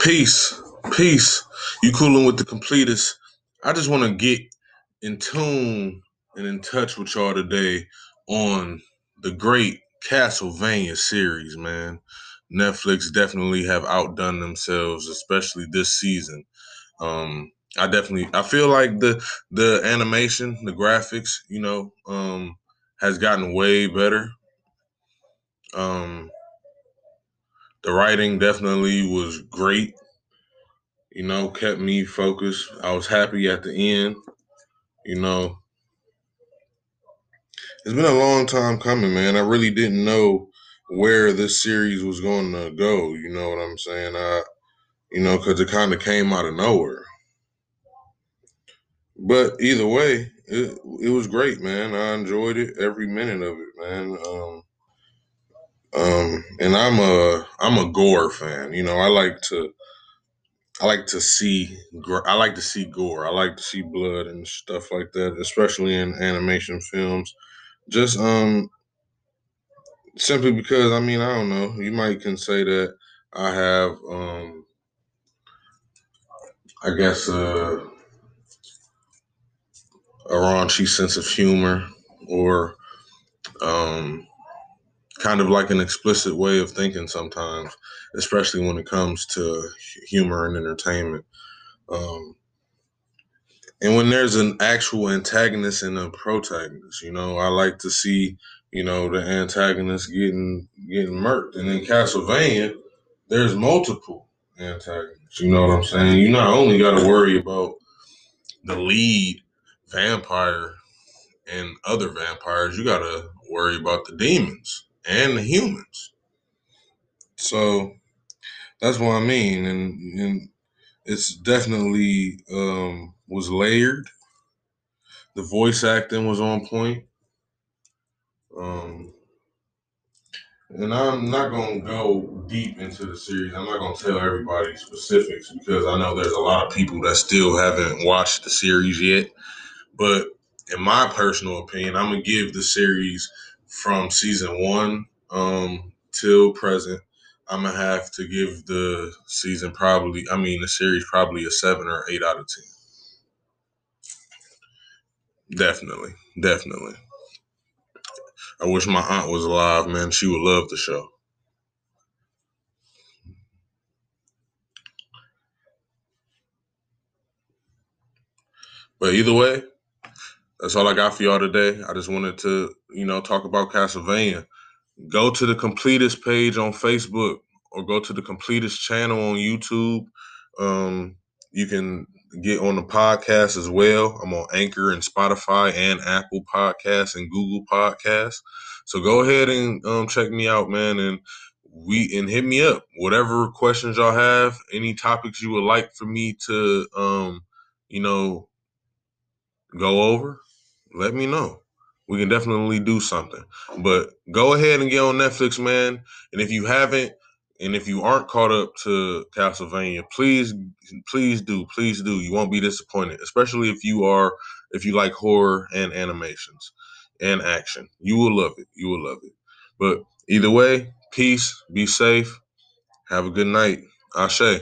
Peace, peace. You cooling with the completist. I just want to get in tune and in touch with y'all today on the great Castlevania series, man. Netflix definitely have outdone themselves, especially this season. Um, I definitely I feel like the the animation, the graphics, you know, um, has gotten way better. Um, the writing definitely was great. You know, kept me focused. I was happy at the end. You know, it's been a long time coming, man. I really didn't know where this series was going to go. You know what I'm saying? I, you know, because it kind of came out of nowhere. But either way, it, it was great, man. I enjoyed it every minute of it, man. Um, um, and I'm a I'm a gore fan. You know, I like to I like to see I like to see gore. I like to see blood and stuff like that, especially in animation films. Just um simply because I mean I don't know. You might can say that I have um I guess uh, a raunchy sense of humor or um kind of like an explicit way of thinking sometimes, especially when it comes to humor and entertainment. Um, and when there's an actual antagonist and a protagonist, you know, I like to see, you know, the antagonist getting getting murked. And in Castlevania, there's multiple antagonists. You know what I'm saying? You not only got to worry about the lead vampire and other vampires, you got to worry about the demons and the humans. So that's what I mean, and, and it's definitely um, was layered. The voice acting was on point. Um, and I'm not gonna go deep into the series. I'm not gonna tell everybody specifics because I know there's a lot of people that still haven't watched the series yet. But in my personal opinion, I'm gonna give the series from season one um, till present. I'm gonna have to give the season probably, I mean, the series probably a seven or eight out of ten. Definitely, definitely. I wish my aunt was alive, man. She would love the show. But either way, that's all I got for y'all today. I just wanted to, you know, talk about Castlevania. Go to the completist page on Facebook or go to the completist channel on YouTube. Um, you can get on the podcast as well. I'm on Anchor and Spotify and Apple Podcasts and Google Podcasts. So go ahead and um, check me out, man, and we and hit me up. Whatever questions y'all have, any topics you would like for me to, um, you know, go over, let me know. We can definitely do something. But go ahead and get on Netflix, man. And if you haven't, and if you aren't caught up to Castlevania, please, please do, please do. You won't be disappointed, especially if you are, if you like horror and animations and action. You will love it. You will love it. But either way, peace, be safe, have a good night. Ashe.